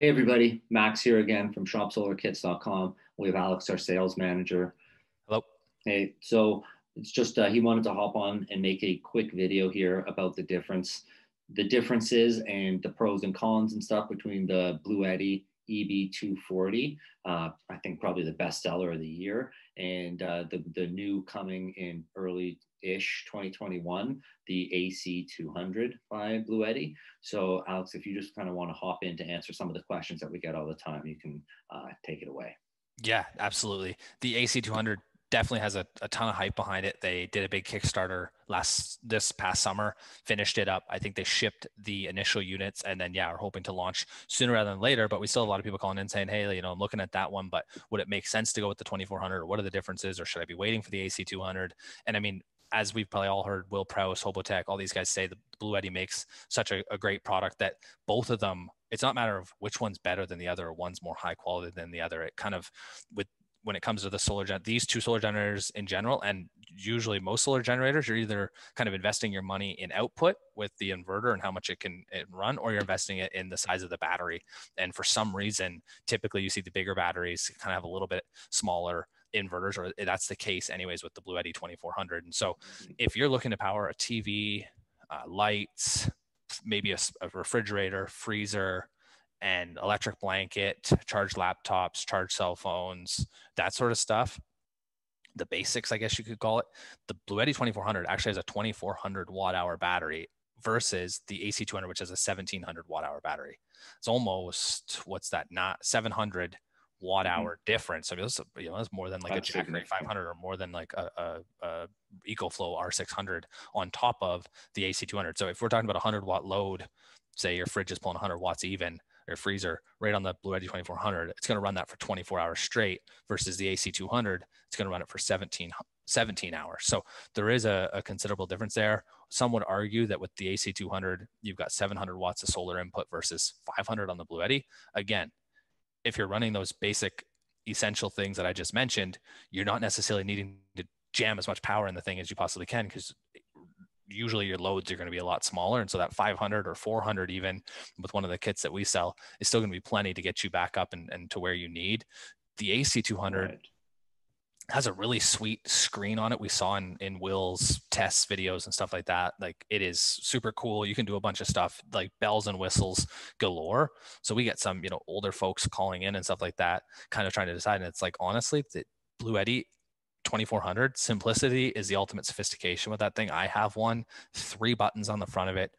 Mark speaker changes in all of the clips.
Speaker 1: Hey everybody, Max here again from shopsolarkits.com. We have Alex, our sales manager.
Speaker 2: Hello.
Speaker 1: Hey, so it's just uh, he wanted to hop on and make a quick video here about the difference, the differences and the pros and cons and stuff between the Bluetti EB240. Uh, I think probably the best seller of the year, and uh, the the new coming in early ish 2021, the AC200 by Bluetti. So, Alex, if you just kind of want to hop in to answer some of the questions that we get all the time, you can uh, take it away.
Speaker 2: Yeah, absolutely. The AC200 definitely has a, a ton of hype behind it. They did a big Kickstarter last this past summer, finished it up. I think they shipped the initial units and then yeah, are hoping to launch sooner rather than later. But we still have a lot of people calling in saying, hey, you know, I'm looking at that one, but would it make sense to go with the 2400 or what are the differences or should I be waiting for the AC200? And I mean, as we've probably all heard, Will Prowse, Hobotech, all these guys say the Bluetti makes such a, a, great product that both of them, it's not a matter of which one's better than the other or one's more high quality than the other. It kind of, with when it comes to the solar gen, these two solar generators in general, and usually most solar generators, you're either kind of investing your money in output with the inverter and how much it can it run, or you're investing it in the size of the battery. And for some reason, typically you see the bigger batteries kind of have a little bit smaller inverters, or that's the case anyways with the Bluetti 2400. And so, if you're looking to power a TV, uh, lights, maybe a, a, refrigerator, freezer, and electric blanket, charge laptops, charge cell phones, that sort of stuff. The basics, I guess you could call it. The Bluetti 2400 actually has a 2400 watt hour battery versus the AC200, which has a 1700 watt hour battery. It's almost what's that? Not 700 watt hour mm-hmm. difference. I mean, that's, you know, that's more than like that's a Jackery 500 or more than like a, a, a, EcoFlow R600 on top of the AC200. So if we're talking about a 100 watt load, say your fridge is pulling 100 watts even, or freezer right on the Bluetti 2400, it's going to run that for 24 hours straight versus the AC200, it's going to run it for 17, 17 hours. So there is a, a considerable difference there. Some would argue that with the AC200, you've got 700 watts of solar input versus 500 on the Bluetti. Again, if you're running those basic essential things that I just mentioned, you're not necessarily needing to jam as much power in the thing as you possibly can because usually your loads are going to be a lot smaller. And so that 500 or 400 even with one of the kits that we sell is still going to be plenty to get you back up and, and to where you need. The ac 200 right has a really sweet screen on it. We saw in, in Will's test videos and stuff like that. Like it is super cool. You can do a bunch of stuff like bells and whistles galore. So we get some, you know, older folks calling in and stuff like that, kind of trying to decide. And it's like, honestly, the Bluetti 2400 simplicity is the ultimate sophistication with that thing. I have one, three buttons on the front of it,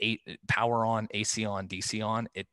Speaker 2: eight power on, AC on, DC on. It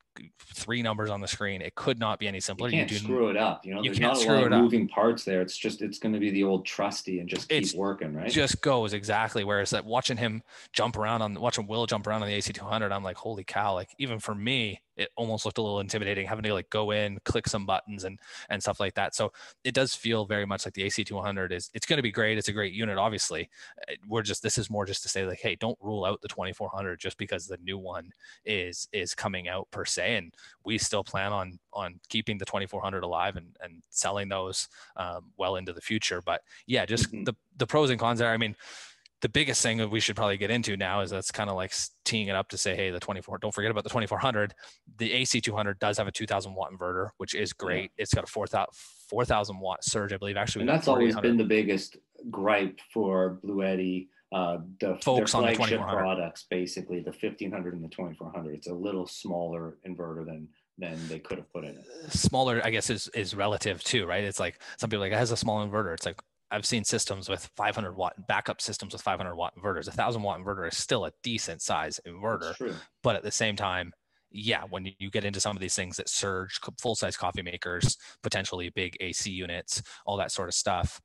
Speaker 2: three numbers on the screen. It could not be any simpler.
Speaker 1: You can't you do, screw it up. You know, you there's not a lot of moving parts there. It's just it's going to be the old trusty and just keep it's, working, right?
Speaker 2: Just goes exactly. Whereas that watching him jump around on watching Will jump around on the AC200, I'm like, holy cow! Like even for me, it almost looked a little intimidating having to like go in, click some buttons and and stuff like that. So it does feel very much like the AC200 is. It's going to be great. It's a great unit, obviously. Uh, we're just this is more just to say like, hey, don't rule out the 2400 just because the new one is is coming out per se, and we still plan on on keeping the 2400 alive and, and selling those um, well into the future. But yeah, just mm-hmm. the the pros and cons there. I mean, the biggest thing that we should probably get into now is that's kind of like teeing it up to say, hey, the 24, don't forget about the 2400. The AC200 does have a 2000 watt inverter, which is great. Yeah. It's got a 4000 4, watt surge, I believe. Actually,
Speaker 1: and that's always been the biggest gripe for Bluetti. Uh, the
Speaker 2: folks
Speaker 1: on
Speaker 2: the 2400
Speaker 1: products, basically the 1500 and the 2400. It's a little smaller inverter than than they could have put in it.
Speaker 2: Smaller, I guess, is is relative too, right? It's like some people like it has a small inverter. It's like I've seen systems with 500 watt backup systems with 500 watt inverters. A thousand watt inverter is still a decent size inverter, but at the same time, yeah, when you get into some of these things that surge, full size coffee makers, potentially big AC units, all that sort of stuff,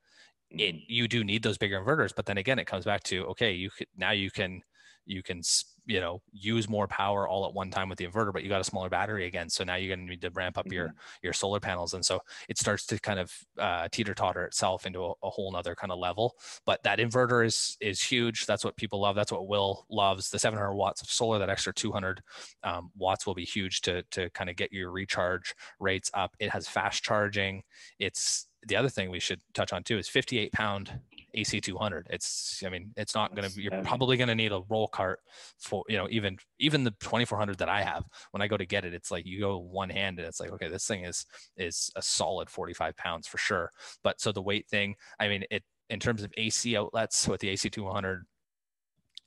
Speaker 2: it mm-hmm. you do need those bigger inverters. But then again, it comes back to okay, you could now you can you can you know use more power all at one time with the inverter but you got a smaller battery again so now you're going to need to ramp up mm-hmm. your your solar panels and so it starts to kind of uh, teeter totter itself into a, a whole nother kind of level but that inverter is is huge that's what people love that's what will loves the 700 watts of solar that extra 200 um, watts will be huge to to kind of get your recharge rates up it has fast charging it's the other thing we should touch on too is 58 pound AC200. It's, I mean, it's not going to, you're probably going to need a roll cart for, you know, even, even the 2400 that I have, when I go to get it, it's like you go one hand and it's like, okay, this thing is, is a solid 45 pounds for sure. But so the weight thing, I mean, it, in terms of AC outlets with the AC200,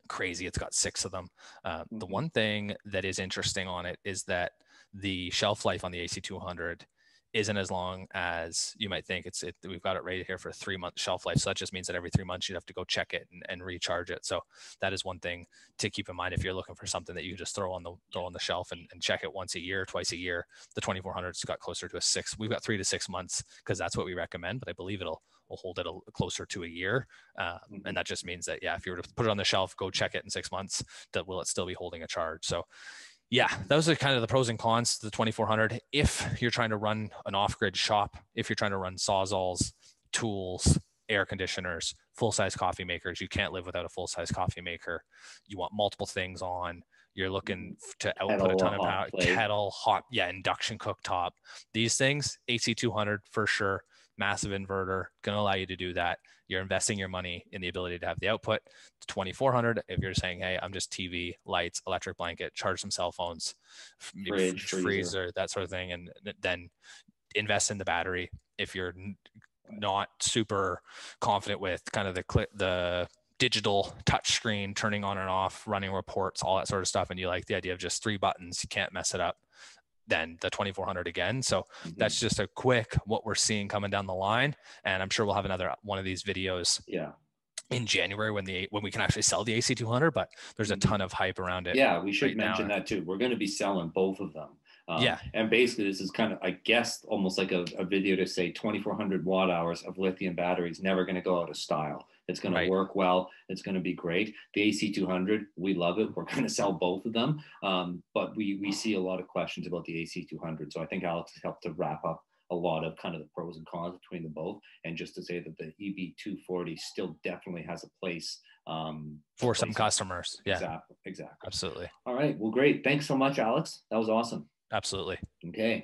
Speaker 2: crazy. It's got six of them. Uh, mm-hmm. The one thing that is interesting on it is that the shelf life on the AC200 isn't as long as you might think. It's it, we've got it right here for a three month shelf life. So that just means that every three months you'd have to go check it and, and, recharge it. So that is one thing to keep in mind if you're looking for something that you just throw on the throw on the shelf and, and check it once a year, twice a year. The 2400's got closer to a six. We've got three to six months because that's what we recommend. But I believe it'll will hold it a, closer to a year, um, and mm-hmm. that just means that yeah, if you were to put it on the shelf, go check it in six months, that will it still be holding a charge? So yeah, those are kind of the pros and cons to the 2400. If you're trying to run an off-grid shop, if you're trying to run sawzalls, tools, air conditioners, full-size coffee makers, you can't live without a full-size coffee maker. You want multiple things on. You're looking to output kettle, a ton of power. Plate. Kettle, hot, yeah, induction cooktop. These things, AC200 for sure massive inverter, going to allow you to do that. You're investing your money in the ability to have the output. 2400, if you're saying, hey, I'm just TV, lights, electric blanket, charge some cell phones,
Speaker 1: Fridge,
Speaker 2: freezer, freezer, that sort of thing, and then invest in the battery. If you're not super confident with kind of the the digital touch screen turning on and off running reports all that sort of stuff and you like the idea of just three buttons you can't mess it up then the 2400 again. So mm-hmm. that's just a quick what we're seeing coming down the line. And I'm sure we'll have another one of these videos.
Speaker 1: Yeah.
Speaker 2: In January when the when we can actually sell the AC200, but there's a mm-hmm. ton of hype around it.
Speaker 1: Yeah, we should right mention now. that too. We're going to be selling both of them.
Speaker 2: Um, yeah.
Speaker 1: And basically, this is kind of, I guess, almost like a, a video to say 2,400 watt hours of lithium batteries never going to go out of style. It's going right. to work well. It's going to be great. The AC200, we love it. We're going to sell both of them. Um, but we, we see a lot of questions about the AC200. So I think Alex helped to wrap up a lot of kind of the pros and cons between the both. And just to say that the EB240 still definitely has a place um,
Speaker 2: for some customers. Yeah.
Speaker 1: Exactly. Exactly.
Speaker 2: Absolutely.
Speaker 1: All right. Well, great. Thanks so much, Alex. That was awesome.
Speaker 2: Absolutely.
Speaker 1: Okay.